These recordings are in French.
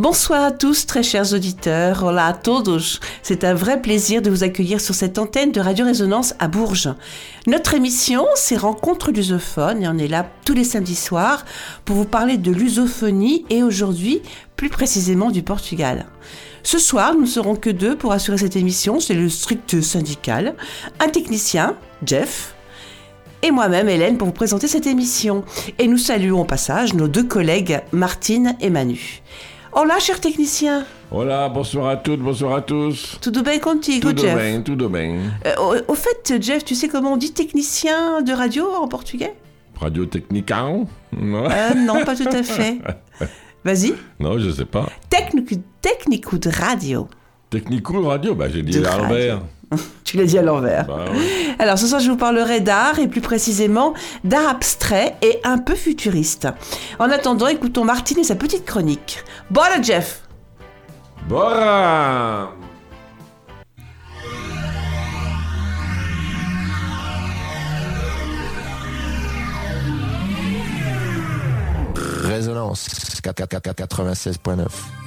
Bonsoir à tous, très chers auditeurs. Hola a todos. C'est un vrai plaisir de vous accueillir sur cette antenne de Radio Résonance à Bourges. Notre émission, c'est Rencontre lusophone et on est là tous les samedis soirs pour vous parler de lusophonie et aujourd'hui, plus précisément du Portugal. Ce soir, nous ne serons que deux pour assurer cette émission, c'est le strict syndical, un technicien, Jeff, et moi-même, Hélène, pour vous présenter cette émission. Et nous saluons au passage nos deux collègues, Martine et Manu. Hola, cher technicien. Hola, bonsoir à toutes, bonsoir à tous. Tout bien contigo, Tudo Jeff? bem, tudo bem. Euh, au, au fait, Jeff, tu sais comment on dit technicien de radio en portugais? Radio Technica Non, Euh, Non, pas tout à fait. Vas-y. non je sais pas. Technico, technico de radio? Technico Radio, bah j'ai dit l'envers. Tu l'as dit à l'envers. Bah, ouais. Alors ce soir, je vous parlerai d'art et plus précisément d'art abstrait et un peu futuriste. En attendant, écoutons Martine et sa petite chronique. Bora, Jeff Bora Résonance 96.9.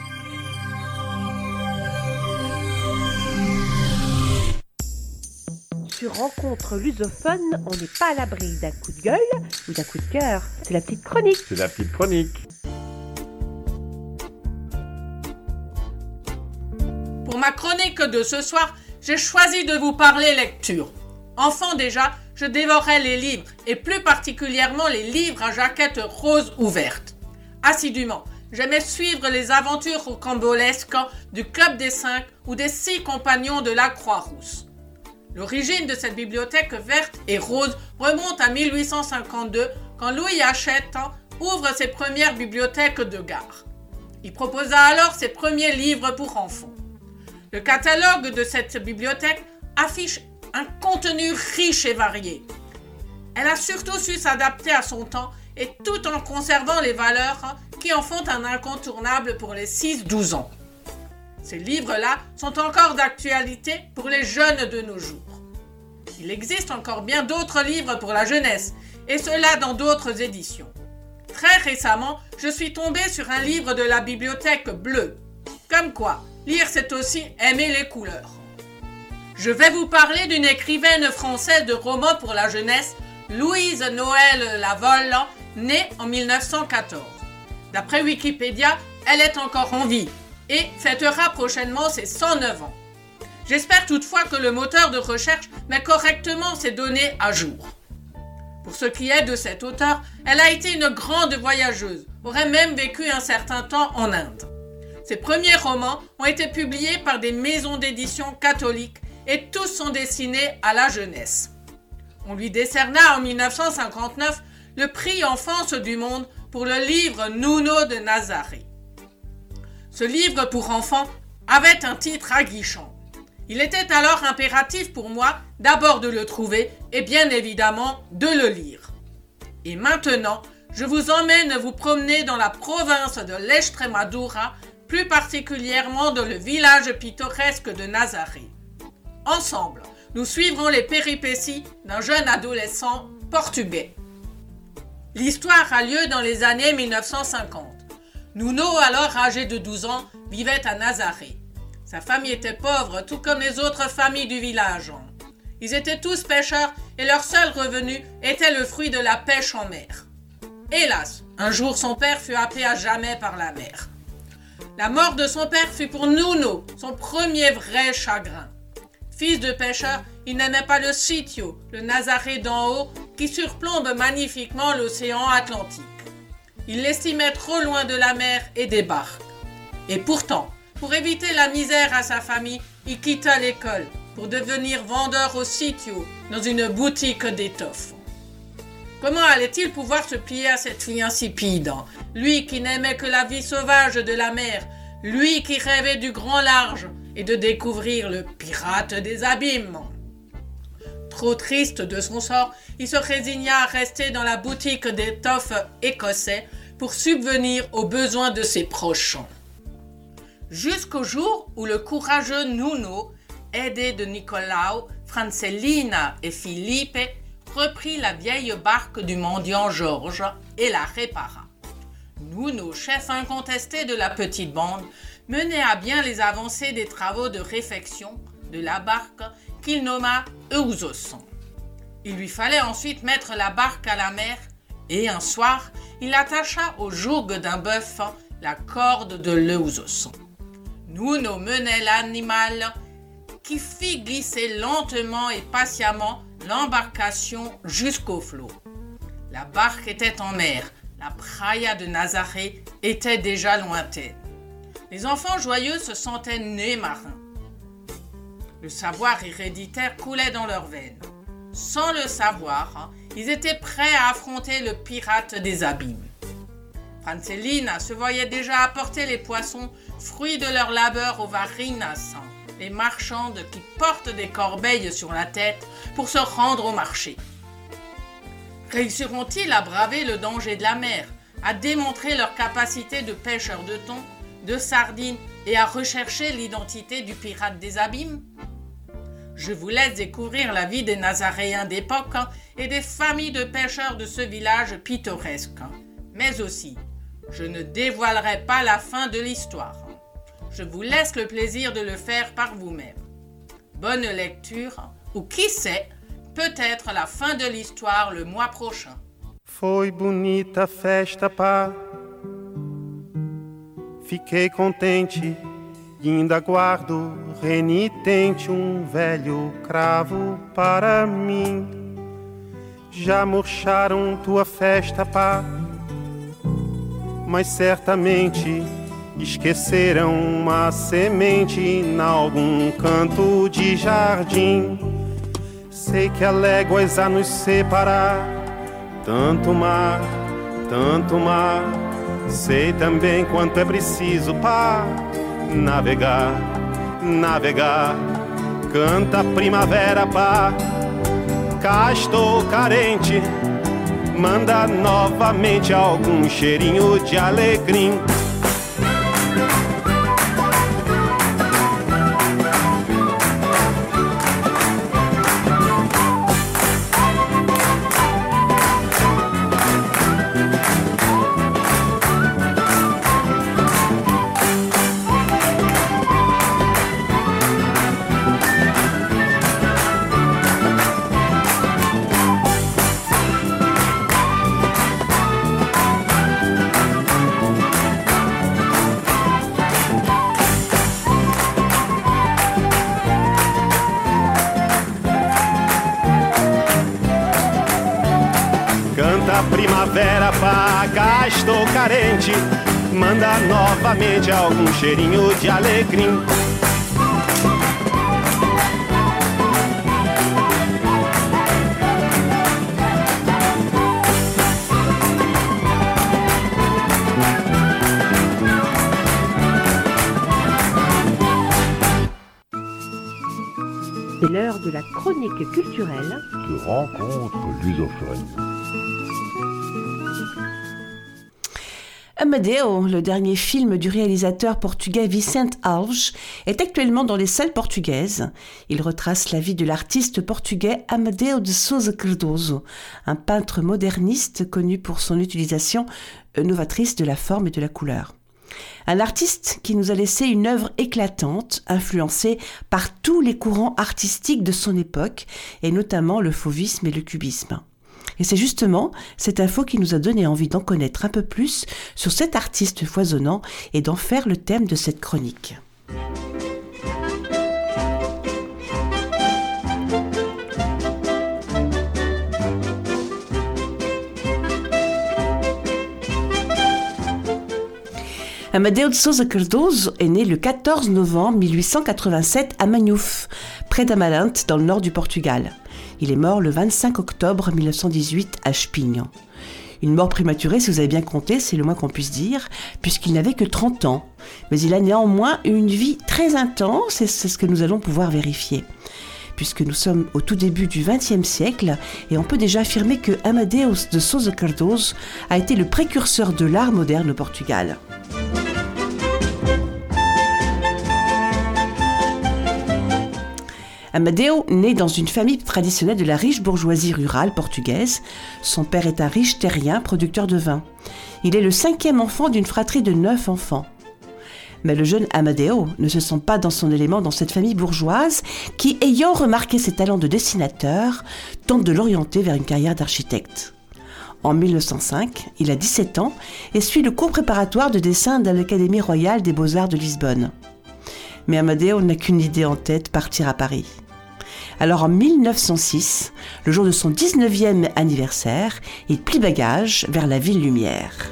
Rencontre lusophone, on n'est pas à l'abri d'un coup de gueule ou d'un coup de cœur. C'est la petite chronique. C'est la petite chronique. Pour ma chronique de ce soir, j'ai choisi de vous parler lecture. Enfant déjà, je dévorais les livres, et plus particulièrement les livres à jaquette rose ou verte. Assidûment, j'aimais suivre les aventures rocambolesques du Club des Cinq ou des Six Compagnons de la Croix-Rousse. L'origine de cette bibliothèque verte et rose remonte à 1852 quand Louis Hachette ouvre ses premières bibliothèques de gare. Il proposa alors ses premiers livres pour enfants. Le catalogue de cette bibliothèque affiche un contenu riche et varié. Elle a surtout su s'adapter à son temps et tout en conservant les valeurs qui en font un incontournable pour les 6-12 ans. Ces livres-là sont encore d'actualité pour les jeunes de nos jours. Il existe encore bien d'autres livres pour la jeunesse, et cela dans d'autres éditions. Très récemment, je suis tombée sur un livre de la bibliothèque bleue. Comme quoi, lire c'est aussi aimer les couleurs. Je vais vous parler d'une écrivaine française de romans pour la jeunesse, Louise Noël Lavolle, née en 1914. D'après Wikipédia, elle est encore en vie et fêtera prochainement ses 109 ans. J'espère toutefois que le moteur de recherche met correctement ses données à jour. Pour ce qui est de cet auteur, elle a été une grande voyageuse, aurait même vécu un certain temps en Inde. Ses premiers romans ont été publiés par des maisons d'édition catholiques et tous sont destinés à la jeunesse. On lui décerna en 1959 le prix Enfance du Monde pour le livre Nuno de Nazaré. Ce livre pour enfants avait un titre aguichant. Il était alors impératif pour moi d'abord de le trouver et bien évidemment de le lire. Et maintenant, je vous emmène vous promener dans la province de l'Extremadura, plus particulièrement dans le village pittoresque de Nazaré. Ensemble, nous suivrons les péripéties d'un jeune adolescent portugais. L'histoire a lieu dans les années 1950. Nuno, alors âgé de 12 ans, vivait à Nazaré. Sa famille était pauvre, tout comme les autres familles du village. Ils étaient tous pêcheurs et leur seul revenu était le fruit de la pêche en mer. Hélas, un jour son père fut happé à jamais par la mer. La mort de son père fut pour Nuno son premier vrai chagrin. Fils de pêcheur, il n'aimait pas le sitio, le Nazaré d'en haut, qui surplombe magnifiquement l'océan Atlantique. Il l'estimait trop loin de la mer et des barques. Et pourtant, pour éviter la misère à sa famille, il quitta l'école pour devenir vendeur au sitio dans une boutique d'étoffes. Comment allait-il pouvoir se plier à cette fille insipide? Lui qui n'aimait que la vie sauvage de la mer, lui qui rêvait du grand large et de découvrir le pirate des abîmes. Trop triste de son sort, il se résigna à rester dans la boutique d'étoffes écossais pour subvenir aux besoins de ses proches. Jusqu'au jour où le courageux Nuno, aidé de Nicolau, Francelina et Philippe, reprit la vieille barque du mendiant Georges et la répara. Nuno, chef incontesté de la petite bande, menait à bien les avancées des travaux de réfection de la barque qu'il nomma Eusosson. Il lui fallait ensuite mettre la barque à la mer et un soir, il attacha au joug d'un bœuf la corde de l'Eusosson. Nuno menait l'animal qui fit glisser lentement et patiemment l'embarcation jusqu'au flot. La barque était en mer, la praia de Nazaré était déjà lointaine. Les enfants joyeux se sentaient nés marins. Le savoir héréditaire coulait dans leurs veines. Sans le savoir, hein, ils étaient prêts à affronter le pirate des abîmes. Francelina se voyait déjà apporter les poissons, fruits de leur labeur aux varinas, les marchandes qui portent des corbeilles sur la tête pour se rendre au marché. Réussiront-ils à braver le danger de la mer, à démontrer leur capacité de pêcheurs de thon, de sardines et à rechercher l'identité du pirate des abîmes? Je vous laisse découvrir la vie des Nazaréens d'époque et des familles de pêcheurs de ce village pittoresque. Mais aussi, je ne dévoilerai pas la fin de l'histoire. Je vous laisse le plaisir de le faire par vous-même. Bonne lecture, ou qui sait, peut-être la fin de l'histoire le mois prochain. Fiquei contente ainda guardo renitente um velho cravo para mim. Já murcharam tua festa, pá, mas certamente esqueceram uma semente em algum canto de jardim. Sei que há léguas a nos separar, tanto mar, tanto mar. Sei também quanto é preciso para navegar, navegar. Canta primavera, pá. Cá estou carente, manda novamente algum cheirinho de alegria. Pá, cá estou carente. Manda novamente algum cheirinho de alegria. C'est l'heure de la chronique culturelle de rencontres lusophones. Amadeo, le dernier film du réalisateur portugais Vicente Alves, est actuellement dans les salles portugaises. Il retrace la vie de l'artiste portugais Amadeo de Souza Cardoso, un peintre moderniste connu pour son utilisation novatrice de la forme et de la couleur. Un artiste qui nous a laissé une œuvre éclatante, influencée par tous les courants artistiques de son époque, et notamment le fauvisme et le cubisme. Et c'est justement cette info qui nous a donné envie d'en connaître un peu plus sur cet artiste foisonnant et d'en faire le thème de cette chronique. Amadeo de Souza Cardoso est né le 14 novembre 1887 à Manhouf, près d'Amalinte, dans le nord du Portugal. Il est mort le 25 octobre 1918 à Spignan. Une mort prématurée, si vous avez bien compté, c'est le moins qu'on puisse dire, puisqu'il n'avait que 30 ans. Mais il a néanmoins une vie très intense, et c'est ce que nous allons pouvoir vérifier. Puisque nous sommes au tout début du XXe siècle, et on peut déjà affirmer que Amadeus de Souza Cardoso a été le précurseur de l'art moderne au Portugal. Amadeo naît dans une famille traditionnelle de la riche bourgeoisie rurale portugaise. Son père est un riche terrien, producteur de vin. Il est le cinquième enfant d'une fratrie de neuf enfants. Mais le jeune Amadeo ne se sent pas dans son élément dans cette famille bourgeoise qui, ayant remarqué ses talents de dessinateur, tente de l'orienter vers une carrière d'architecte. En 1905, il a 17 ans et suit le cours préparatoire de dessin de l'Académie royale des beaux-arts de Lisbonne. Mais Amadeo n'a qu'une idée en tête, partir à Paris. Alors en 1906, le jour de son 19e anniversaire, il plie bagage vers la ville lumière.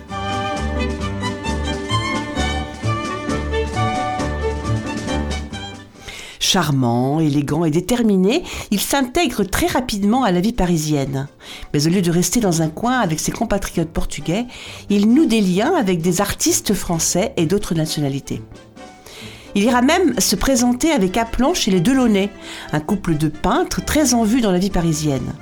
Charmant, élégant et déterminé, il s'intègre très rapidement à la vie parisienne. Mais au lieu de rester dans un coin avec ses compatriotes portugais, il noue des liens avec des artistes français et d'autres nationalités. Il ira même se présenter avec aplomb chez les Delaunay, un couple de peintres très en vue dans la vie parisienne.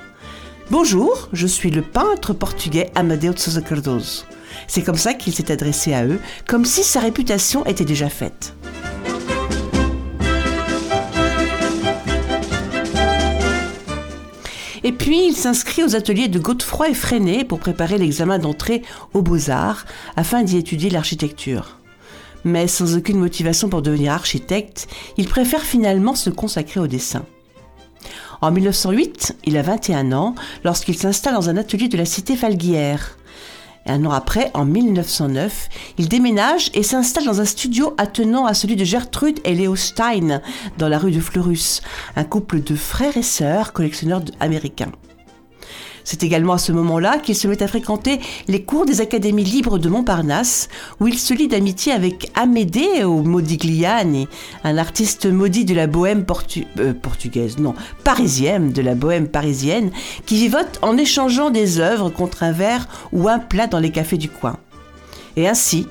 Bonjour, je suis le peintre portugais Amadeo de Sousa Cardoso. C'est comme ça qu'il s'est adressé à eux, comme si sa réputation était déjà faite. Et puis, il s'inscrit aux ateliers de Godefroy et Freinet pour préparer l'examen d'entrée aux Beaux-Arts afin d'y étudier l'architecture. Mais sans aucune motivation pour devenir architecte, il préfère finalement se consacrer au dessin. En 1908, il a 21 ans lorsqu'il s'installe dans un atelier de la cité Falguière. Un an après, en 1909, il déménage et s'installe dans un studio attenant à celui de Gertrude et Leo Stein, dans la rue de Fleurus, un couple de frères et sœurs collectionneurs américains. C'est également à ce moment-là qu'il se met à fréquenter les cours des académies libres de Montparnasse, où il se lie d'amitié avec Amedeo Modigliani, un artiste maudit de la bohème euh, portugaise, non, parisienne, de la bohème parisienne, qui vivote en échangeant des œuvres contre un verre ou un plat dans les cafés du coin. Et ainsi,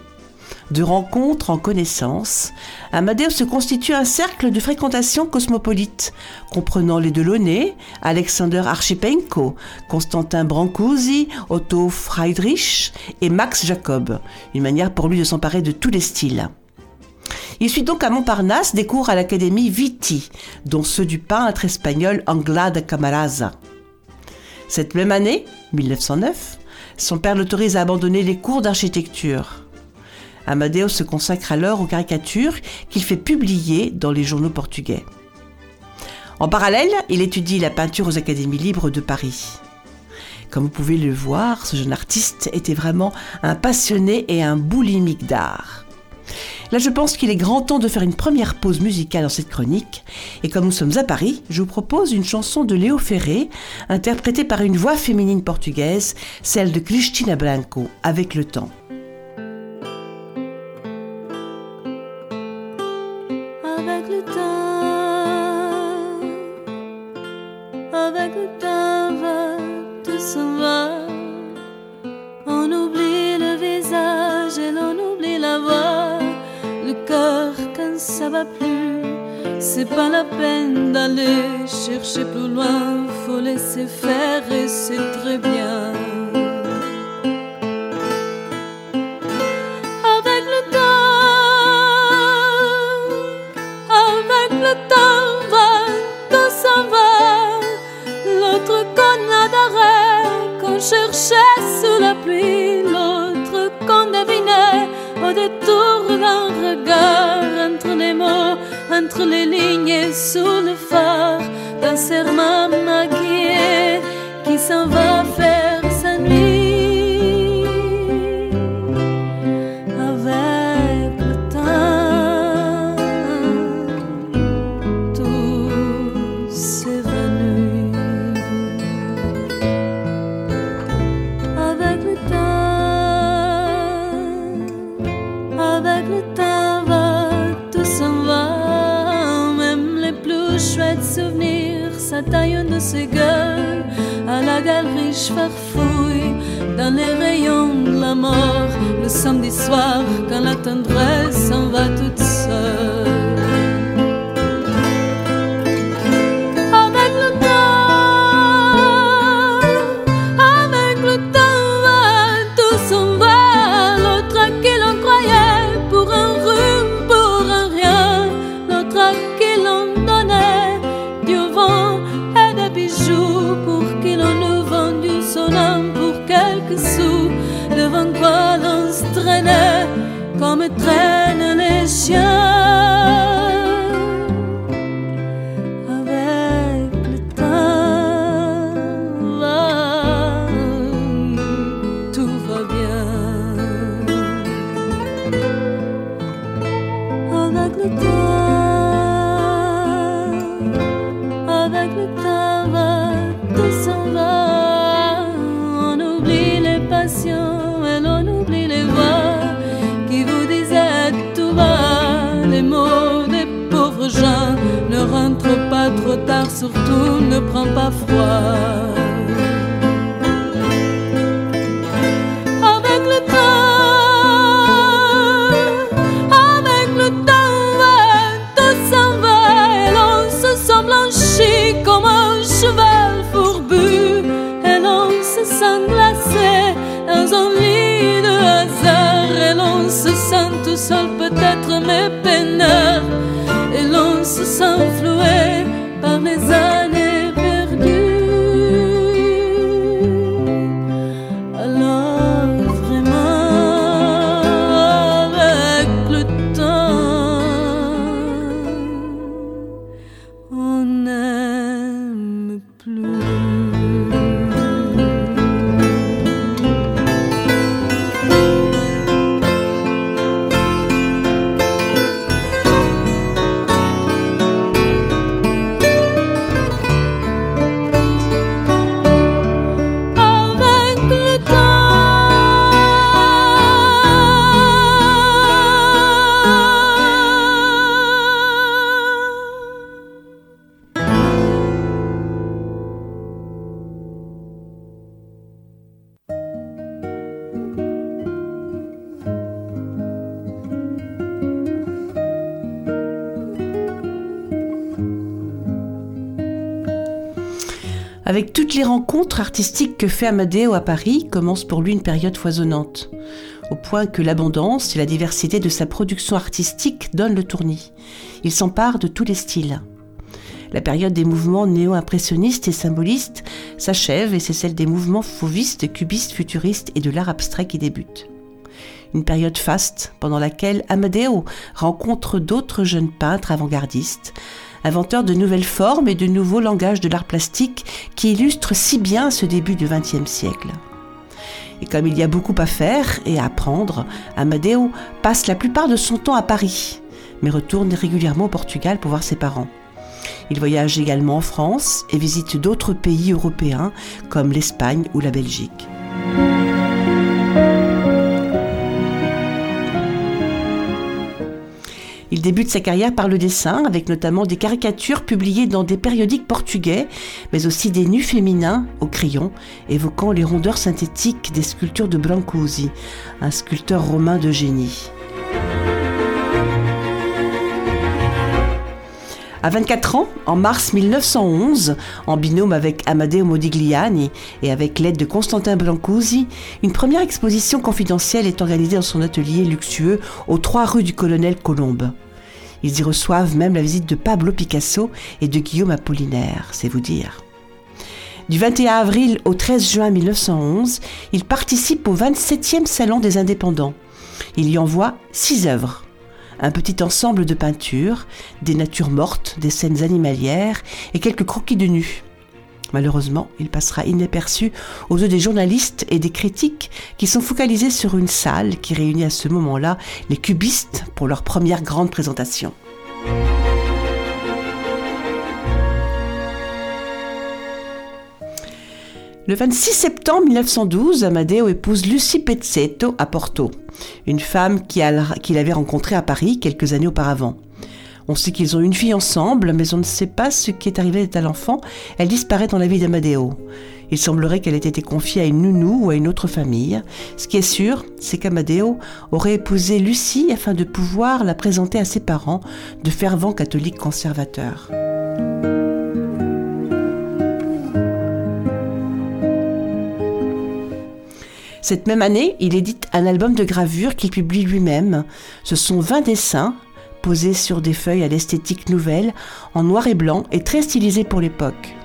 de rencontres en connaissances, Amadeus se constitue un cercle de fréquentation cosmopolite, comprenant les Delaunay, Alexander Archipenko, Constantin Brancusi, Otto Friedrich et Max Jacob, une manière pour lui de s'emparer de tous les styles. Il suit donc à Montparnasse des cours à l'Académie Viti, dont ceux du peintre espagnol Anglada Camaraza. Cette même année, 1909, son père l'autorise à abandonner les cours d'architecture. Amadeo se consacre alors aux caricatures qu'il fait publier dans les journaux portugais. En parallèle, il étudie la peinture aux académies libres de Paris. Comme vous pouvez le voir, ce jeune artiste était vraiment un passionné et un boulimique d'art. Là, je pense qu'il est grand temps de faire une première pause musicale dans cette chronique. Et comme nous sommes à Paris, je vous propose une chanson de Léo Ferré, interprétée par une voix féminine portugaise, celle de Cristina Branco, avec le temps. Toutes les rencontres artistiques que fait Amadeo à Paris, commence pour lui une période foisonnante, au point que l'abondance et la diversité de sa production artistique donnent le tournis. Il s'empare de tous les styles. La période des mouvements néo-impressionnistes et symbolistes s'achève et c'est celle des mouvements fauvistes, cubistes, futuristes et de l'art abstrait qui débute. Une période faste pendant laquelle Amadeo rencontre d'autres jeunes peintres avant-gardistes, inventeurs de nouvelles formes et de nouveaux langages de l'art plastique qui illustrent si bien ce début du XXe siècle. Et comme il y a beaucoup à faire et à apprendre, Amadeo passe la plupart de son temps à Paris, mais retourne régulièrement au Portugal pour voir ses parents. Il voyage également en France et visite d'autres pays européens comme l'Espagne ou la Belgique. Il débute sa carrière par le dessin, avec notamment des caricatures publiées dans des périodiques portugais, mais aussi des nus féminins au crayon, évoquant les rondeurs synthétiques des sculptures de Brancusi, un sculpteur romain de génie. À 24 ans, en mars 1911, en binôme avec Amadeo Modigliani et avec l'aide de Constantin Brancusi, une première exposition confidentielle est organisée dans son atelier luxueux aux 3 rue du Colonel Colombe. Ils y reçoivent même la visite de Pablo Picasso et de Guillaume Apollinaire, c'est vous dire. Du 21 avril au 13 juin 1911, il participe au 27e Salon des Indépendants. Il y envoie six œuvres un petit ensemble de peintures, des natures mortes, des scènes animalières et quelques croquis de nus. Malheureusement, il passera inaperçu aux yeux des journalistes et des critiques qui sont focalisés sur une salle qui réunit à ce moment-là les cubistes pour leur première grande présentation. Le 26 septembre 1912, Amadeo épouse Lucie Pezzetto à Porto, une femme qu'il avait rencontrée à Paris quelques années auparavant. On sait qu'ils ont une fille ensemble, mais on ne sait pas ce qui est arrivé à l'enfant. Elle disparaît dans la vie d'Amadeo. Il semblerait qu'elle ait été confiée à une nounou ou à une autre famille. Ce qui est sûr, c'est qu'Amadeo aurait épousé Lucie afin de pouvoir la présenter à ses parents, de fervents catholiques conservateurs. Cette même année, il édite un album de gravure qu'il publie lui-même. Ce sont 20 dessins posés sur des feuilles à l'esthétique nouvelle, en noir et blanc et très stylisés pour l'époque.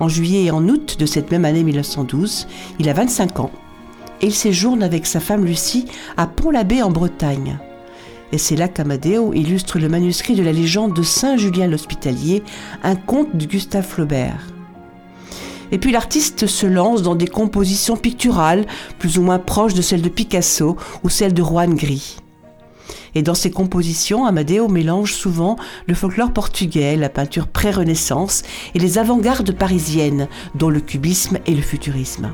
En juillet et en août de cette même année 1912, il a 25 ans et il séjourne avec sa femme Lucie à Pont-l'Abbé en Bretagne. Et c'est là qu'Amadeo illustre le manuscrit de la légende de Saint Julien l'Hospitalier, un conte de Gustave Flaubert. Et puis l'artiste se lance dans des compositions picturales plus ou moins proches de celles de Picasso ou celles de Juan Gris. Et dans ses compositions, Amadeo mélange souvent le folklore portugais, la peinture pré-renaissance et les avant-gardes parisiennes, dont le cubisme et le futurisme.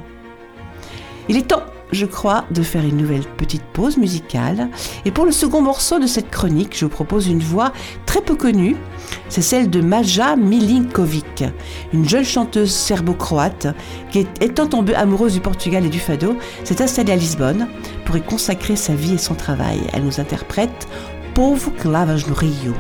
Il est temps je crois, de faire une nouvelle petite pause musicale. Et pour le second morceau de cette chronique, je vous propose une voix très peu connue. C'est celle de Maja Milinkovic, une jeune chanteuse serbo-croate qui, étant tombée amoureuse du Portugal et du fado, s'est installée à Lisbonne pour y consacrer sa vie et son travail. Elle nous interprète Pauvre Clavage Rio.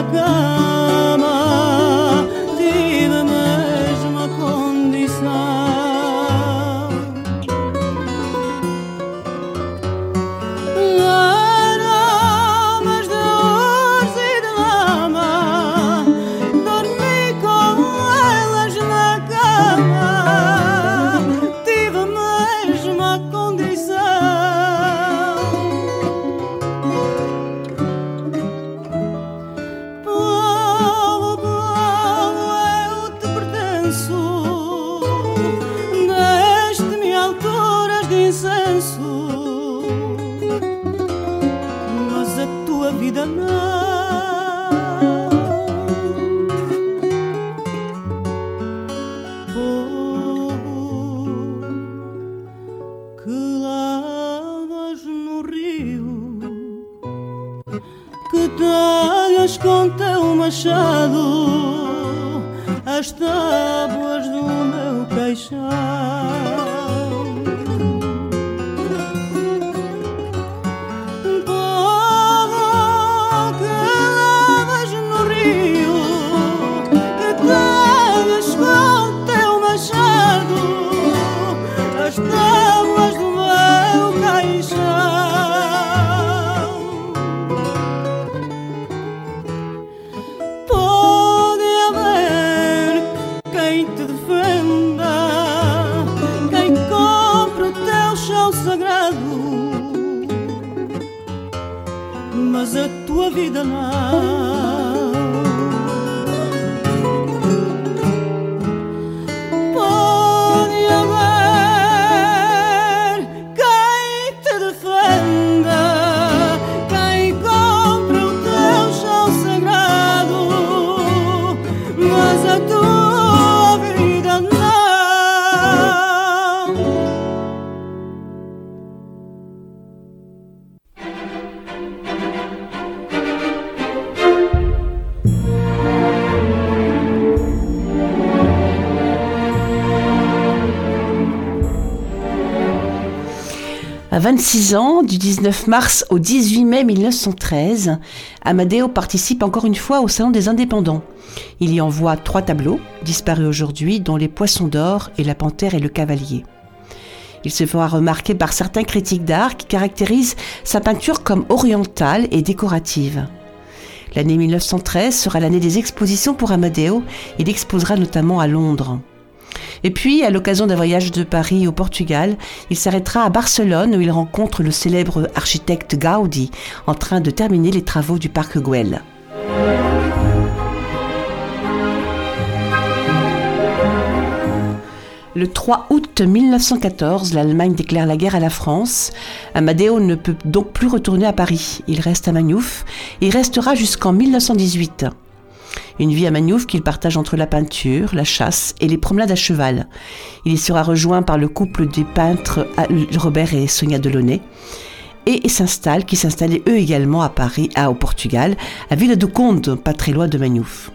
Aga 26 ans, du 19 mars au 18 mai 1913, Amadeo participe encore une fois au Salon des Indépendants. Il y envoie trois tableaux, disparus aujourd'hui, dont Les Poissons d'Or et La Panthère et le Cavalier. Il se fera remarquer par certains critiques d'art qui caractérisent sa peinture comme orientale et décorative. L'année 1913 sera l'année des expositions pour Amadeo. Il exposera notamment à Londres. Et puis, à l'occasion d'un voyage de Paris au Portugal, il s'arrêtera à Barcelone où il rencontre le célèbre architecte Gaudi en train de terminer les travaux du parc Güell. Le 3 août 1914, l'Allemagne déclare la guerre à la France. Amadeo ne peut donc plus retourner à Paris. Il reste à Magnouf et il restera jusqu'en 1918. Une vie à Magnouf qu'il partage entre la peinture, la chasse et les promenades à cheval. Il y sera rejoint par le couple des peintres Robert et Sonia Delaunay et s'installe, qui s'installaient eux également à Paris, à, au Portugal, à Villa do Conde, pas très loin de Magnouf.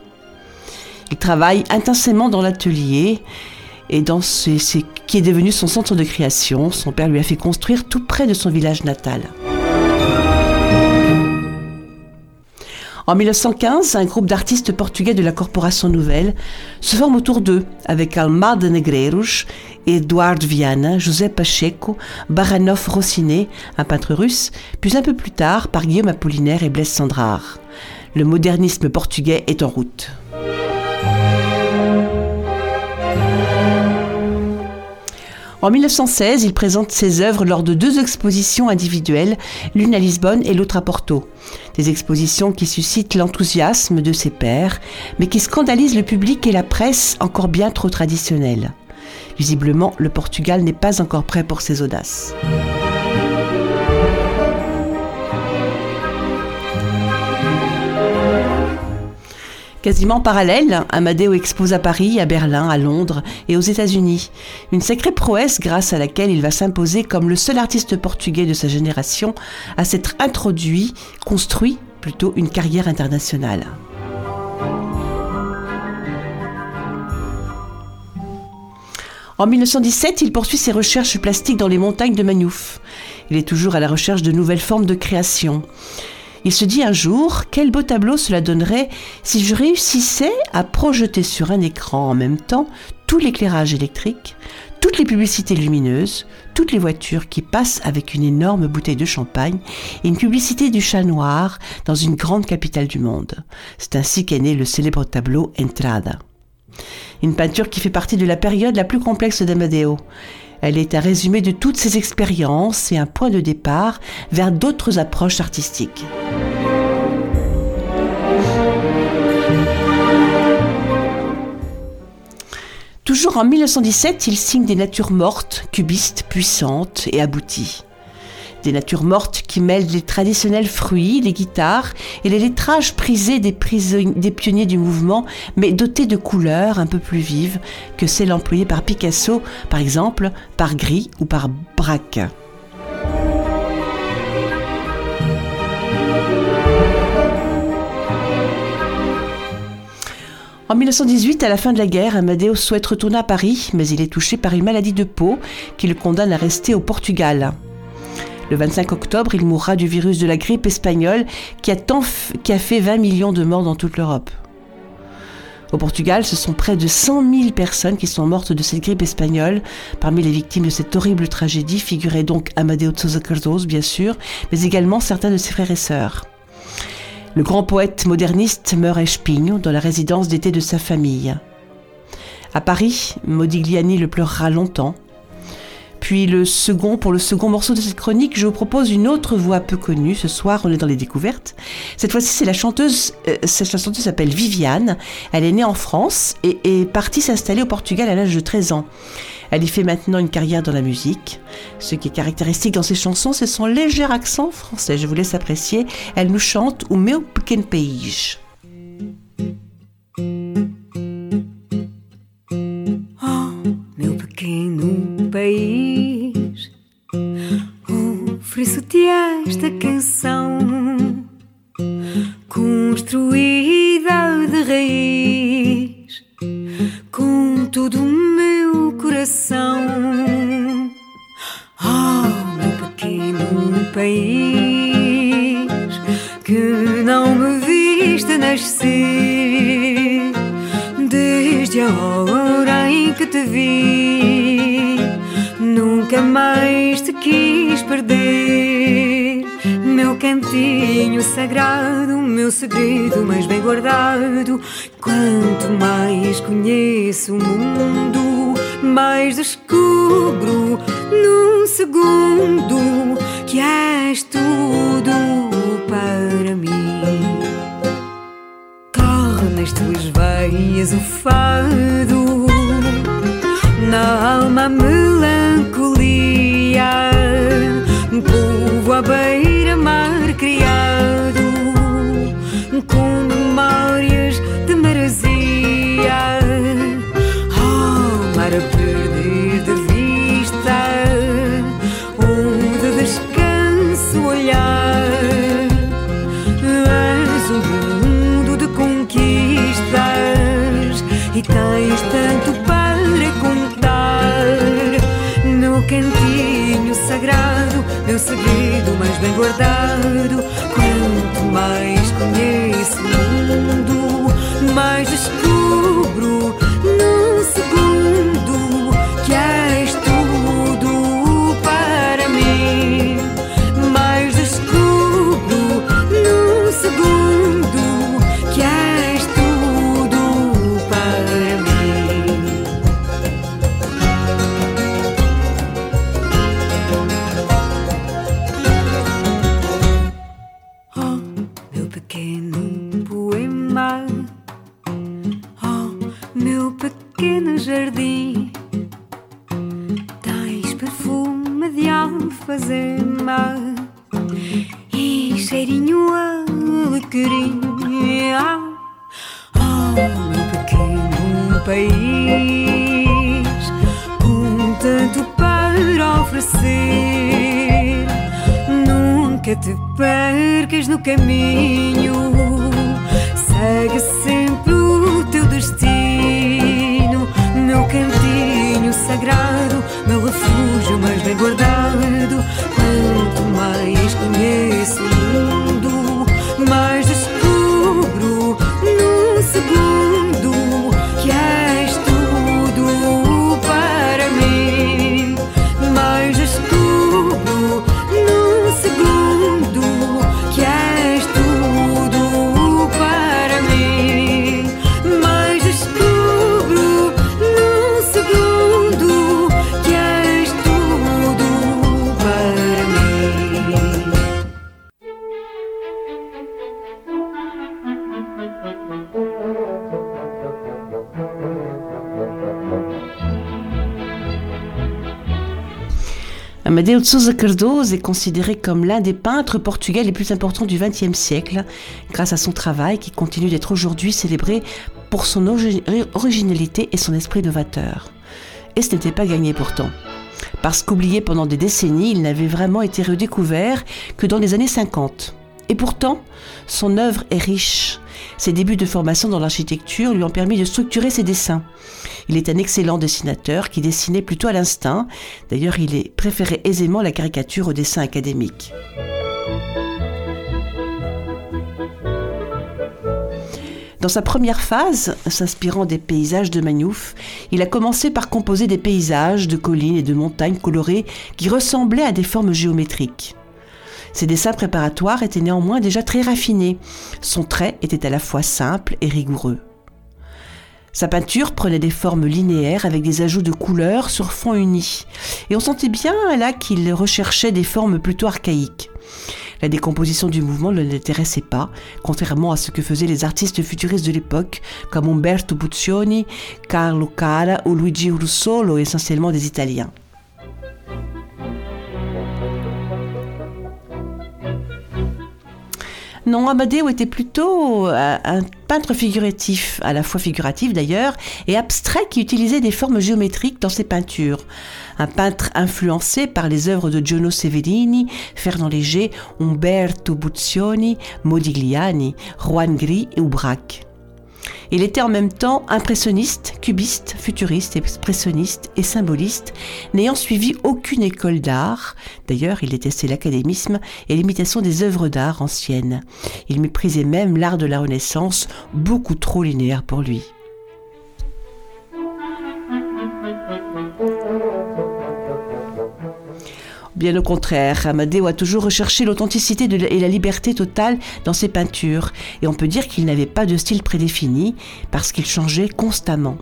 Il travaille intensément dans l'atelier et dans ce qui est devenu son centre de création. Son père lui a fait construire tout près de son village natal. En 1915, un groupe d'artistes portugais de la Corporation Nouvelle se forme autour d'eux, avec Almar de Negreiros, Eduardo Viana, José Pacheco, Baranov Rossiné, un peintre russe, puis un peu plus tard par Guillaume Apollinaire et Blaise Sandrard. Le modernisme portugais est en route. En 1916, il présente ses œuvres lors de deux expositions individuelles, l'une à Lisbonne et l'autre à Porto. Des expositions qui suscitent l'enthousiasme de ses pairs, mais qui scandalisent le public et la presse encore bien trop traditionnelle. Visiblement, le Portugal n'est pas encore prêt pour ses audaces. Quasiment parallèle, Amadeo expose à Paris, à Berlin, à Londres et aux États-Unis. Une sacrée prouesse grâce à laquelle il va s'imposer comme le seul artiste portugais de sa génération à s'être introduit, construit plutôt une carrière internationale. En 1917, il poursuit ses recherches plastiques dans les montagnes de Magnouf. Il est toujours à la recherche de nouvelles formes de création. Il se dit un jour, quel beau tableau cela donnerait si je réussissais à projeter sur un écran en même temps tout l'éclairage électrique, toutes les publicités lumineuses, toutes les voitures qui passent avec une énorme bouteille de champagne et une publicité du chat noir dans une grande capitale du monde. C'est ainsi qu'est né le célèbre tableau Entrada. Une peinture qui fait partie de la période la plus complexe d'Amadeo. Elle est un résumé de toutes ses expériences et un point de départ vers d'autres approches artistiques. Toujours en 1917, il signe des natures mortes, cubistes, puissantes et abouties. Des natures mortes qui mêlent les traditionnels fruits, les guitares et les lettrages prisés des, pionniers du mouvement, mais dotés de couleurs un peu plus vives que celles employées par Picasso, par exemple, par Gris ou par Braque. En 1918, à la fin de la guerre, Amadeo souhaite retourner à Paris, mais il est touché par une maladie de peau qui le condamne à rester au Portugal. Le 25 octobre, il mourra du virus de la grippe espagnole qui a, fait 20 millions de morts dans toute l'Europe. Au Portugal, ce sont près de 100 000 personnes qui sont mortes de cette grippe espagnole. Parmi les victimes de cette horrible tragédie figurait donc Amadeo de bien sûr, mais également certains de ses frères et sœurs. Le grand poète moderniste meurt à Espinho, dans la résidence d'été de sa famille. À Paris, Modigliani le pleurera longtemps. Puis le second, pour le second morceau de cette chronique, je vous propose une autre voix peu connue. Ce soir, on est dans les découvertes. Cette fois-ci, c'est la chanteuse, euh, cette chanteuse s'appelle Viviane. Elle est née en France et est partie s'installer au Portugal à l'âge de 13 ans. Elle y fait maintenant une carrière dans la musique. Ce qui est caractéristique dans ses chansons, c'est son léger accent français. Je vous laisse apprécier. Elle nous chante O meu pequeno país. meu pequeno país, ofereço-te esta canção, construída de raiz, com todo o meu coração. Oh, meu pequeno país, que não me viste nascer desde a hora em que te vi, nunca mais te quis perder. Meu cantinho sagrado, meu segredo mais bem guardado. Quanto mais conheço o mundo, mais descubro num segundo que és tudo para mim. Corre nas tuas veias o fado, na alma a povo bem guardado. Quanto mais conheço o mundo, mais descubro de alfazema e cheirinho a alecrim. Oh, meu pequeno país, com tanto para oferecer. Nunca te percas no caminho, segue sempre o teu destino. Meu cantinho sagrado, refúgio mais bem guardado. Quanto mais conheço Amadeu de Souza Cardoso est considéré comme l'un des peintres portugais les plus importants du XXe siècle, grâce à son travail qui continue d'être aujourd'hui célébré pour son origi- originalité et son esprit novateur. Et ce n'était pas gagné pourtant. Parce qu'oublié pendant des décennies, il n'avait vraiment été redécouvert que dans les années 50. Et pourtant, son œuvre est riche. Ses débuts de formation dans l'architecture lui ont permis de structurer ses dessins. Il est un excellent dessinateur qui dessinait plutôt à l'instinct. D'ailleurs, il préféré aisément la caricature au dessin académique. Dans sa première phase, s'inspirant des paysages de Magnouf, il a commencé par composer des paysages de collines et de montagnes colorées qui ressemblaient à des formes géométriques. Ses dessins préparatoires étaient néanmoins déjà très raffinés. Son trait était à la fois simple et rigoureux. Sa peinture prenait des formes linéaires avec des ajouts de couleurs sur fond uni. Et on sentait bien là qu'il recherchait des formes plutôt archaïques. La décomposition du mouvement ne l'intéressait pas, contrairement à ce que faisaient les artistes futuristes de l'époque, comme Umberto Buccioni, Carlo Cara ou Luigi Russolo, essentiellement des Italiens. Non, Amadeo était plutôt euh, un peintre figuratif, à la fois figuratif d'ailleurs, et abstrait qui utilisait des formes géométriques dans ses peintures. Un peintre influencé par les œuvres de Giono Severini, Fernand Léger, Umberto Buccioni, Modigliani, Juan Gris et Aubrac. Il était en même temps impressionniste, cubiste, futuriste, expressionniste et symboliste, n'ayant suivi aucune école d'art. D'ailleurs, il détestait l'académisme et l'imitation des œuvres d'art anciennes. Il méprisait même l'art de la Renaissance, beaucoup trop linéaire pour lui. Bien au contraire, Amadeo a toujours recherché l'authenticité et la liberté totale dans ses peintures, et on peut dire qu'il n'avait pas de style prédéfini, parce qu'il changeait constamment.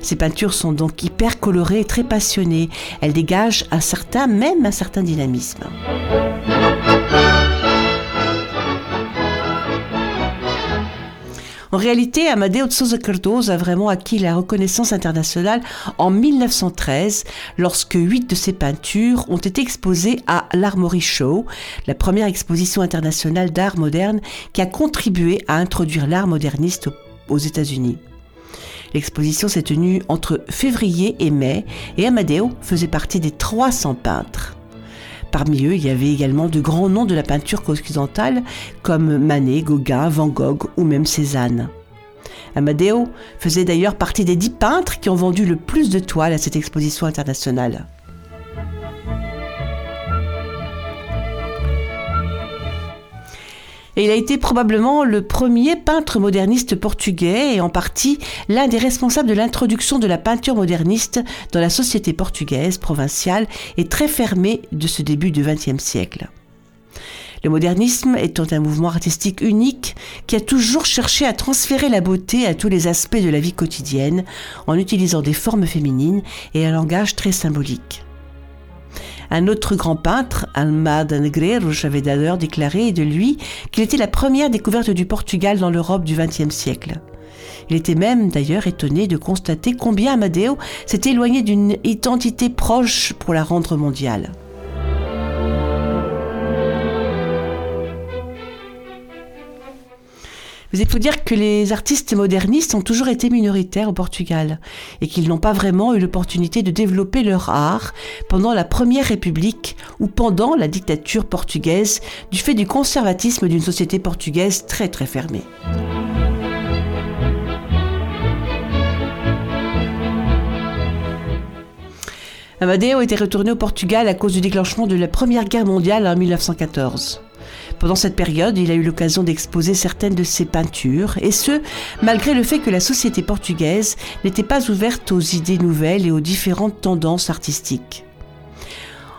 Ses peintures sont donc hyper colorées et très passionnées. Elles dégagent un certain, même un certain dynamisme. En réalité, Amadeo Cardoso a vraiment acquis la reconnaissance internationale en 1913 lorsque huit de ses peintures ont été exposées à l'Armory Show, la première exposition internationale d'art moderne qui a contribué à introduire l'art moderniste aux États-Unis. L'exposition s'est tenue entre février et mai et Amadeo faisait partie des 300 peintres. Parmi eux, il y avait également de grands noms de la peinture occidentale comme Manet, Gauguin, Van Gogh ou même Cézanne. Amadeo faisait d'ailleurs partie des dix peintres qui ont vendu le plus de toiles à cette exposition internationale. Et il a été probablement le premier peintre moderniste portugais et en partie l'un des responsables de l'introduction de la peinture moderniste dans la société portugaise provinciale et très fermée de ce début du XXe siècle. Le modernisme étant un mouvement artistique unique qui a toujours cherché à transférer la beauté à tous les aspects de la vie quotidienne en utilisant des formes féminines et un langage très symbolique. Un autre grand peintre, Almada Negreiro, avait d'ailleurs déclaré de lui qu'il était la première découverte du Portugal dans l'Europe du XXe siècle. Il était même d'ailleurs étonné de constater combien Amadeo s'était éloigné d'une identité proche pour la rendre mondiale. Mais il faut dire que les artistes modernistes ont toujours été minoritaires au Portugal et qu'ils n'ont pas vraiment eu l'opportunité de développer leur art pendant la Première République ou pendant la dictature portugaise du fait du conservatisme d'une société portugaise très très fermée. Amadeo était retourné au Portugal à cause du déclenchement de la Première Guerre mondiale en 1914. Pendant cette période, il a eu l'occasion d'exposer certaines de ses peintures, et ce, malgré le fait que la société portugaise n'était pas ouverte aux idées nouvelles et aux différentes tendances artistiques.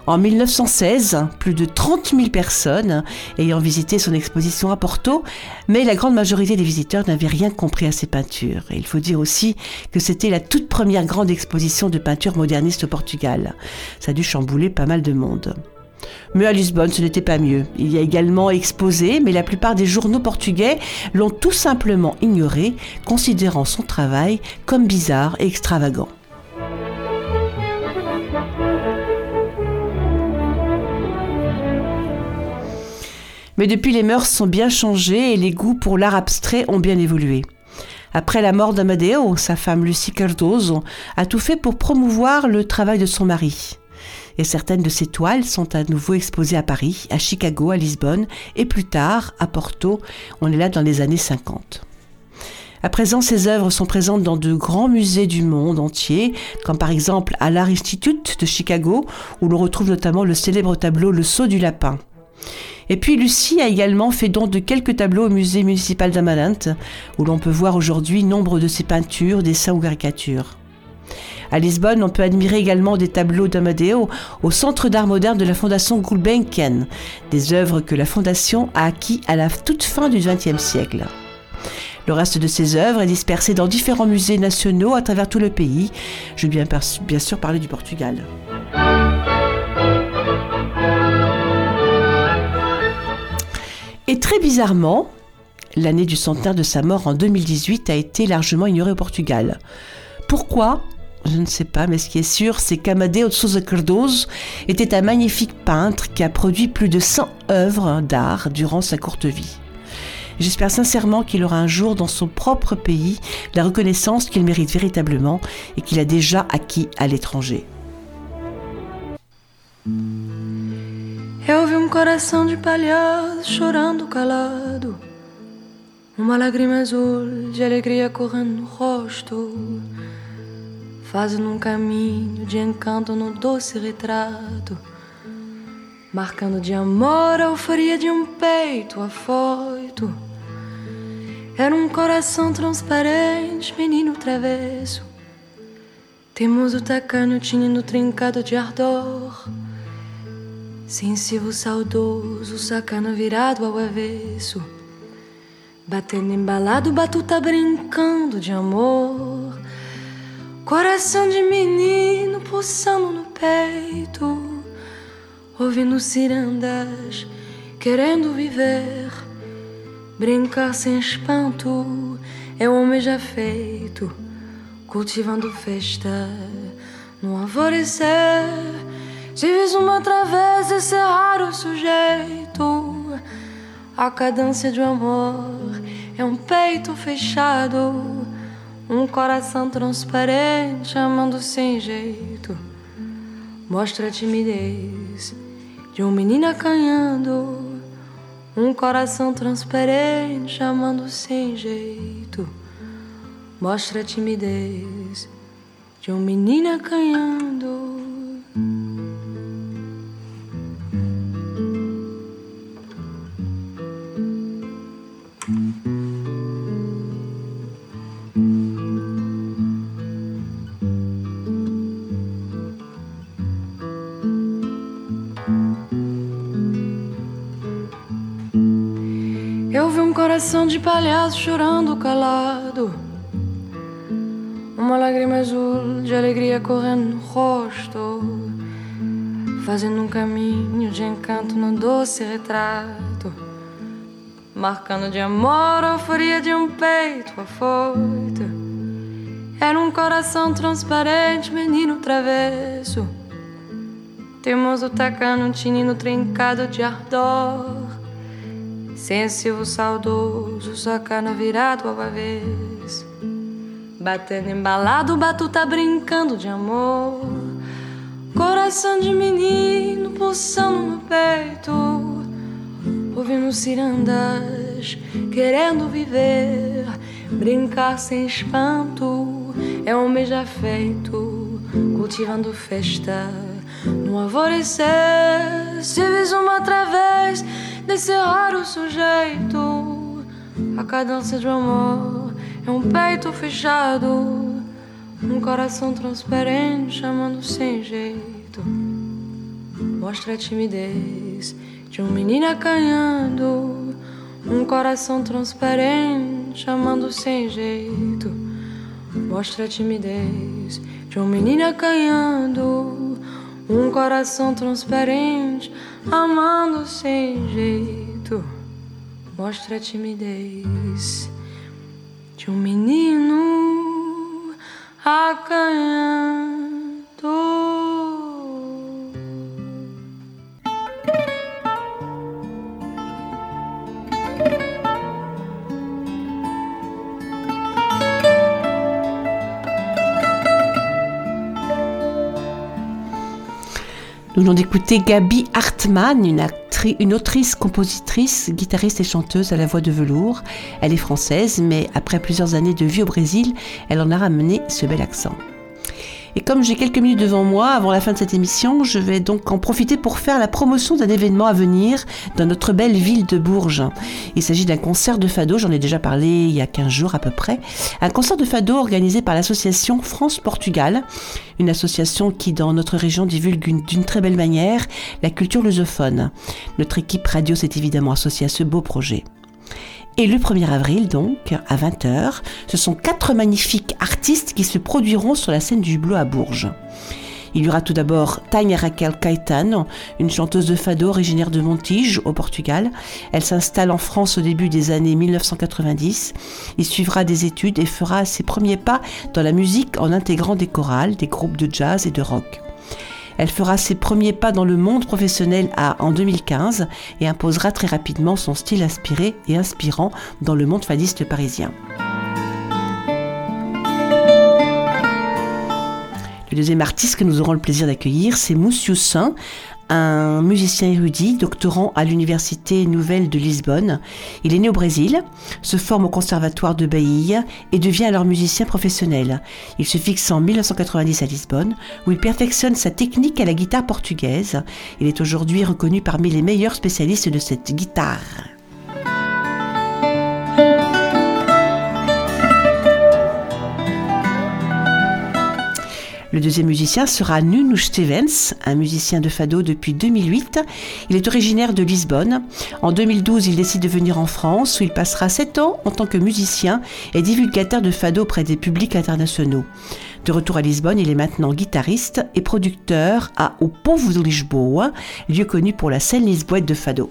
En 1916, plus de 30 000 personnes ayant visité son exposition à Porto, mais la grande majorité des visiteurs n'avaient rien compris à ses peintures. Il faut dire aussi que c'était la toute première grande exposition de peinture moderniste au Portugal. Ça a dû chambouler pas mal de monde. Mais à Lisbonne, ce n'était pas mieux. Il y a également exposé, mais la plupart des journaux portugais l'ont tout simplement ignoré, considérant son travail comme bizarre et extravagant. Mais depuis, les mœurs sont bien changées et les goûts pour l'art abstrait ont bien évolué. Après la mort d'Amadeo, sa femme Lucie Cardoso a tout fait pour promouvoir le travail de son mari et certaines de ses toiles sont à nouveau exposées à Paris, à Chicago, à Lisbonne et plus tard à Porto. On est là dans les années 50. À présent, ses œuvres sont présentes dans de grands musées du monde entier, comme par exemple à l'Art Institute de Chicago, où l'on retrouve notamment le célèbre tableau Le saut du lapin. Et puis Lucie a également fait don de quelques tableaux au musée municipal d'Amalante, où l'on peut voir aujourd'hui nombre de ses peintures, dessins ou caricatures. À Lisbonne, on peut admirer également des tableaux d'Amadeo au Centre d'art moderne de la Fondation Gulbenkian, des œuvres que la Fondation a acquis à la toute fin du XXe siècle. Le reste de ses œuvres est dispersé dans différents musées nationaux à travers tout le pays. Je vais bien, bien sûr parler du Portugal. Et très bizarrement, l'année du centenaire de sa mort en 2018 a été largement ignorée au Portugal. Pourquoi? Je ne sais pas, mais ce qui est sûr, c'est qu'Amadeo de Souza Cardoso était un magnifique peintre qui a produit plus de 100 œuvres d'art durant sa courte vie. J'espère sincèrement qu'il aura un jour dans son propre pays la reconnaissance qu'il mérite véritablement et qu'il a déjà acquis à l'étranger. Eu um coração de palhaço chorando calado, uma de alegria no fazendo um caminho de encanto no doce retrato, marcando de amor a euforia de um peito afoito. Era um coração transparente, menino travesso. Teimoso tacanho, tinindo trincado de ardor. Sensível, saudoso, sacana virado ao avesso. Batendo embalado, batuta brincando de amor. Coração de menino pulsando no peito. Ouvindo cirandas, querendo viver Brincar sem espanto é o homem já feito, cultivando festa no alvorecer. Vis uma travessa, esse é raro sujeito. A cadência de um amor é um peito fechado, um coração transparente, amando sem jeito. Mostra a timidez de um menino acanhando. Um coração transparente chamando sem jeito. Mostra a timidez de um menino acanhando coração de palhaço chorando calado. Uma lágrima azul de alegria correndo no rosto, fazendo um caminho de encanto no doce retrato, marcando de amor a euforia de um peito afoito. Era um coração transparente, menino travesso, teimoso tacando um tinino trincado de ardor Sensível, saudoso, sacana virado ao avesso. Batendo embalado, batuta brincando de amor. Coração de menino pulsando no peito. Ouvindo cirandas, querendo viver. Brincar sem espanto, é um mês já feito. Cultivando festa no alvorecer. Se vis uma outra vez desse raro sujeito. A cadência de um amor é um peito fechado, um coração transparente chamando sem jeito. Mostra a timidez de um menino acanhando, um coração transparente chamando sem jeito. Mostra a timidez de um menino acanhando, um coração transparente amando sem jeito. Mostra a timidez de um menino acanhando. Nous venons d'écouter Gabi Hartmann, une, une autrice, compositrice, guitariste et chanteuse à la voix de velours. Elle est française, mais après plusieurs années de vie au Brésil, elle en a ramené ce bel accent. Et comme j'ai quelques minutes devant moi avant la fin de cette émission, je vais donc en profiter pour faire la promotion d'un événement à venir dans notre belle ville de Bourges. Il s'agit d'un concert de fado, j'en ai déjà parlé il y a 15 jours à peu près. Un concert de fado organisé par l'association France-Portugal, une association qui dans notre région divulgue d'une très belle manière la culture lusophone. Notre équipe radio s'est évidemment associée à ce beau projet. Et le 1er avril, donc, à 20h, ce sont quatre magnifiques artistes qui se produiront sur la scène du Hublot à Bourges. Il y aura tout d'abord Tania Raquel Caetano, une chanteuse de fado originaire de Montijo, au Portugal. Elle s'installe en France au début des années 1990. Il suivra des études et fera ses premiers pas dans la musique en intégrant des chorales, des groupes de jazz et de rock. Elle fera ses premiers pas dans le monde professionnel à, en 2015 et imposera très rapidement son style inspiré et inspirant dans le monde fadiste parisien. Le deuxième artiste que nous aurons le plaisir d'accueillir, c'est Moussioussin, un musicien érudit, doctorant à l'Université Nouvelle de Lisbonne. Il est né au Brésil, se forme au Conservatoire de Bahia et devient alors musicien professionnel. Il se fixe en 1990 à Lisbonne, où il perfectionne sa technique à la guitare portugaise. Il est aujourd'hui reconnu parmi les meilleurs spécialistes de cette guitare. Le deuxième musicien sera Nuno Stevens, un musicien de fado depuis 2008. Il est originaire de Lisbonne. En 2012, il décide de venir en France où il passera 7 ans en tant que musicien et divulgateur de fado auprès des publics internationaux. De retour à Lisbonne, il est maintenant guitariste et producteur à O Povo de Lisboa, lieu connu pour la scène lisboète de fado.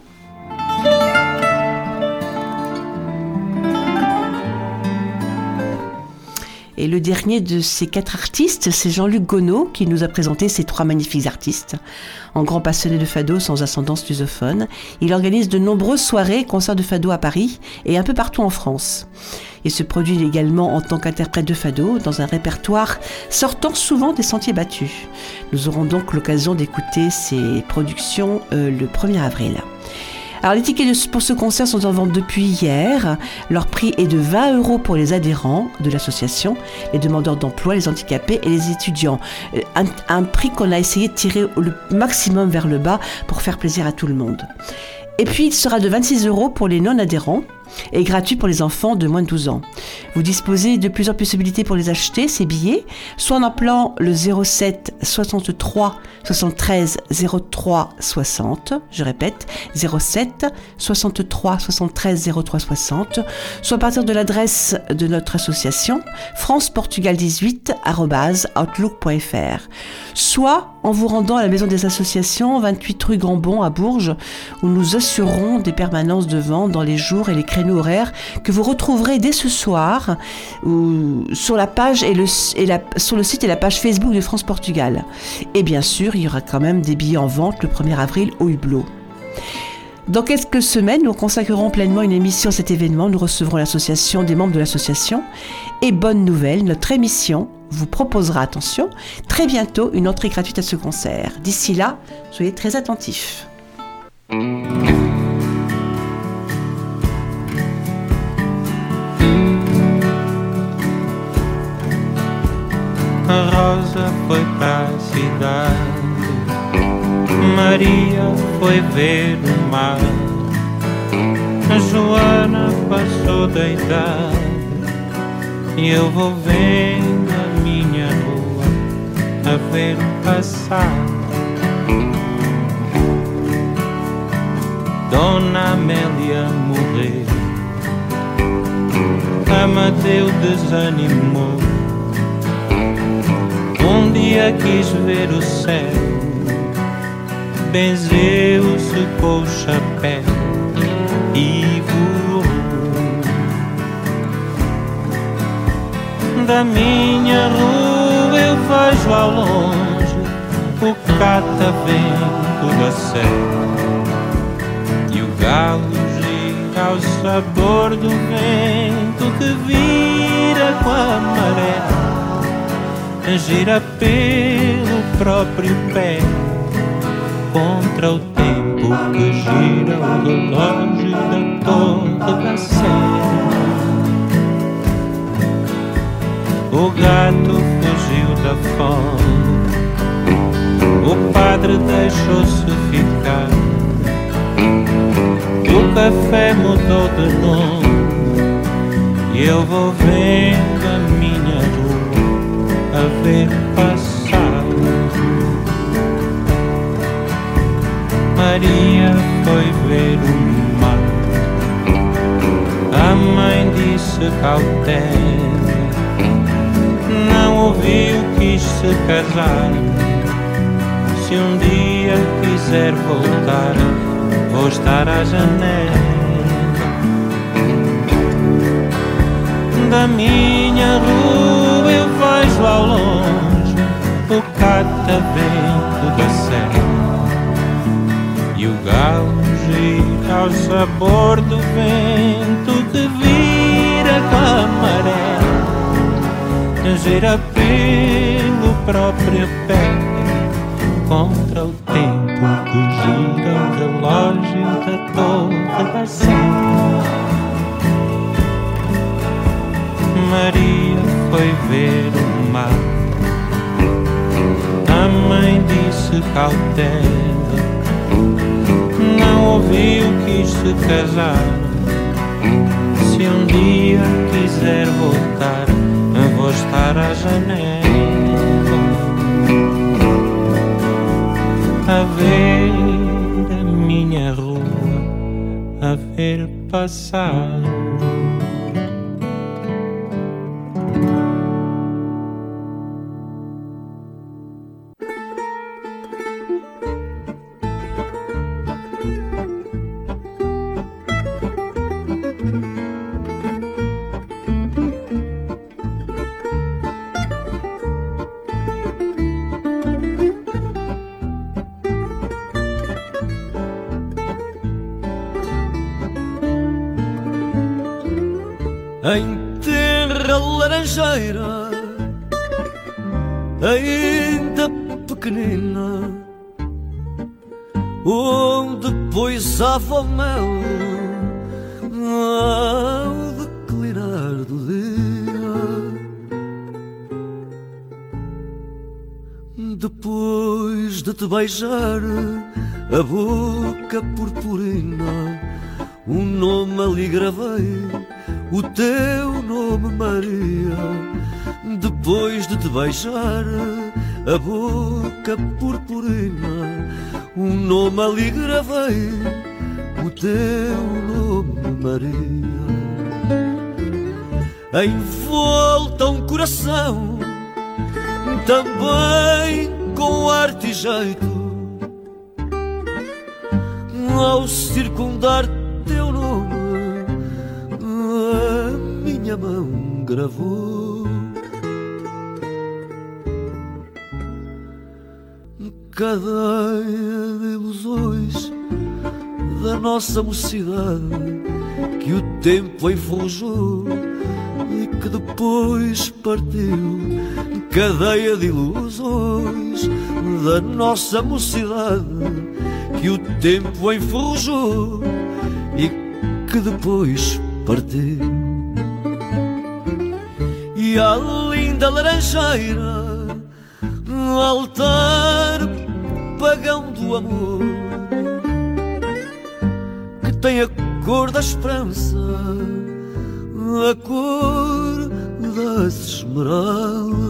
Le dernier de ces quatre artistes, c'est Jean-Luc Gonneau qui nous a présenté ces trois magnifiques artistes. En grand passionné de fado sans ascendance lusophone, il organise de nombreuses soirées et concerts de fado à Paris et un peu partout en France. Il se produit également en tant qu'interprète de fado dans un répertoire sortant souvent des sentiers battus. Nous aurons donc l'occasion d'écouter ses productions euh, le 1er avril. Alors les tickets pour ce concert sont en vente depuis hier. Leur prix est de 20 euros pour les adhérents de l'association, les demandeurs d'emploi, les handicapés et les étudiants. Euh, un, un prix qu'on a essayé de tirer le maximum vers le bas pour faire plaisir à tout le monde. Et puis il sera de 26 euros pour les non-adhérents et gratuit pour les enfants de moins de 12 ans. Vous disposez de plusieurs possibilités pour les acheter, ces billets, soit en appelant le 07 63 73 03 60, je répète, 07 63 73 03 60, soit à partir de l'adresse de notre association franceportugal18 outlook.fr, soit en vous rendant à la maison des associations 28 rue Gambon à Bourges, où nous assurerons des permanences de vente dans les jours et les créneaux horaires que vous retrouverez dès ce soir sur la page et, le, sur le site et la page Facebook de France Portugal. Et bien sûr, il y aura quand même des billets en vente le 1er avril au Hublot. Dans quelques semaines, nous consacrerons pleinement une émission à cet événement. Nous recevrons l'association des membres de l'association. Et bonne nouvelle, notre émission vous proposera, attention, très bientôt une entrée gratuite à ce concert. D'ici là, soyez très attentifs. Foi para a cidade, Maria foi ver o mar, a Joana passou da idade, e eu vou vendo a minha rua a ver passar. Dona Amélia morreu, Amadeu desanimou. Um dia quis ver o céu, benzeu-se com o chapéu e voou. Da minha rua eu vejo ao longe o catavento da serra e o galo gira ao sabor do vento que vira com a maré gira pelo próprio pé. Contra o tempo que gira o relógio da torre da sé. O gato fugiu da fome, o padre deixou-se ficar, o café mudou de nome. E eu vou vendo a minha a ver passar. Maria foi ver o mar, mãe disse cautela. Não ouviu, quis se casar. Se um dia quiser voltar, vou estar à janela. Da minha rua vejo ao longe o catavento da serra e o galo gira ao sabor do vento que vira com a maré, gira pelo próprio pé contra o tempo que gira o relógio da torre da Sé. Maria foi ver o mar. A mãe disse cautela, não ouviu, quis se casar. Se um dia quiser voltar, vou estar à janela a ver a minha rua, a ver passar. Em terra laranjeira Ainda pequenina Onde poisava o mel Ao declinar do dia. Depois de te beijar A boca purpurina Um nome ali gravei o teu nome, Maria. Depois de te beijar a boca purpurina, um nome ali gravei, o teu nome, Maria. Em volta um coração, também com arte e jeito, ao circundar minha mão gravou cadeia de ilusões da nossa mocidade que o tempo enforjou e que depois partiu cadeia de ilusões da nossa mocidade que o tempo enforjou e que depois partiu. E a linda laranjeira, no altar pagão do amor, que tem a cor da esperança, a cor das esmeraldas.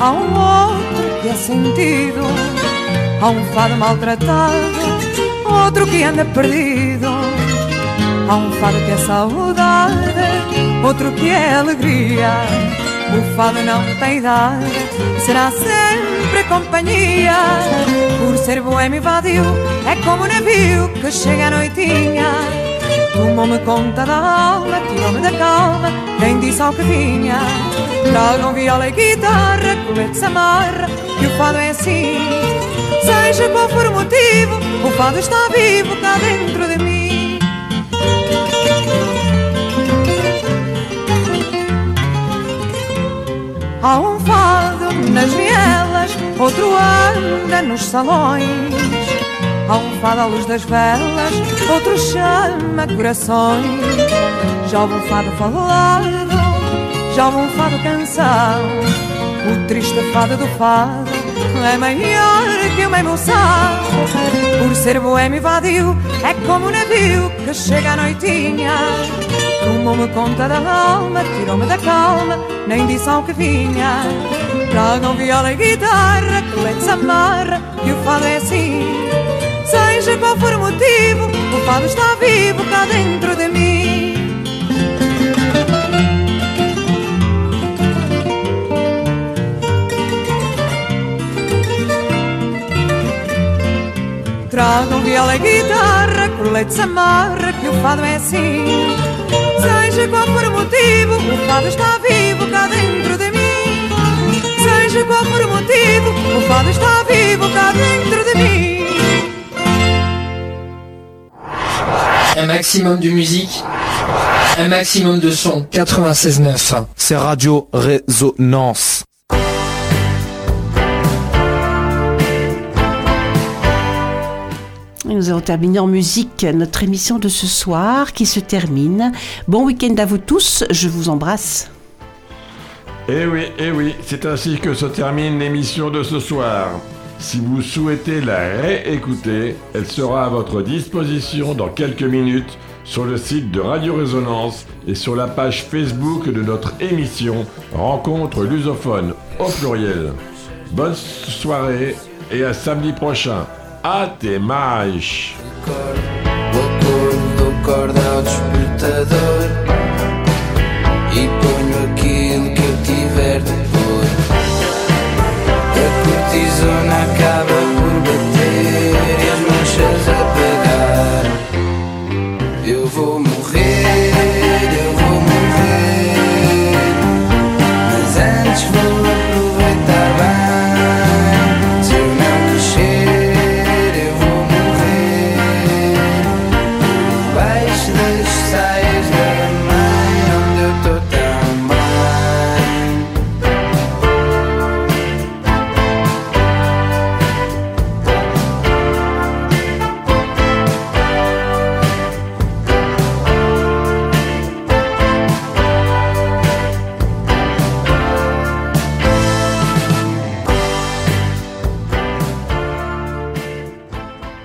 Há um outro que é sentido, há um fado maltratado, outro que anda perdido, há um fado que é saudade, outro que é alegria. O fado não tem idade, será sempre companhia. Por ser boêmio e vadio, é como um navio que chega à noitinha. Tomou-me conta da alma, tirou-me da calma, quem disse ao que vinha. Tragam viola e guitarra, colete se amarra, que o fado é assim. Seja qual for o motivo, o fado está vivo cá dentro de mim. Há um fado nas vielas, outro anda nos salões. Há um fado à luz das velas, outro chama corações. Já houve um fado falado, houve um fado canção. O triste fado do fado é maior que uma emoção. Por ser boêmio e vadio, é como um navio que chega à noitinha. Tomou-me conta da alma, tirou-me da calma, nem disse ao que vinha. Tragam viola e guitarra, colete se amarra, que o fado é assim. Seja qual for o motivo, o fado está vivo cá dentro de mim. Tragam viola e guitarra, colete se amarra, que o fado é assim. Seja qual for o motivo, o fado está vivo cá dentro de mim. Seja qual for o motivo, o fado está vivo cá dentro de mim. Un maximum de musique, un maximum de son. 96.9. C'est Radio Résonance. Nous avons terminé en musique notre émission de ce soir qui se termine. Bon week-end à vous tous, je vous embrasse. Eh oui, eh oui, c'est ainsi que se termine l'émission de ce soir. Si vous souhaitez la réécouter, elle sera à votre disposition dans quelques minutes sur le site de Radio Résonance et sur la page Facebook de notre émission Rencontre lusophone au pluriel. Bonne soirée et à samedi prochain. Até mais! O acordo do corda ao despertador E ponho aquilo que eu tiver de pôr A cortisona acaba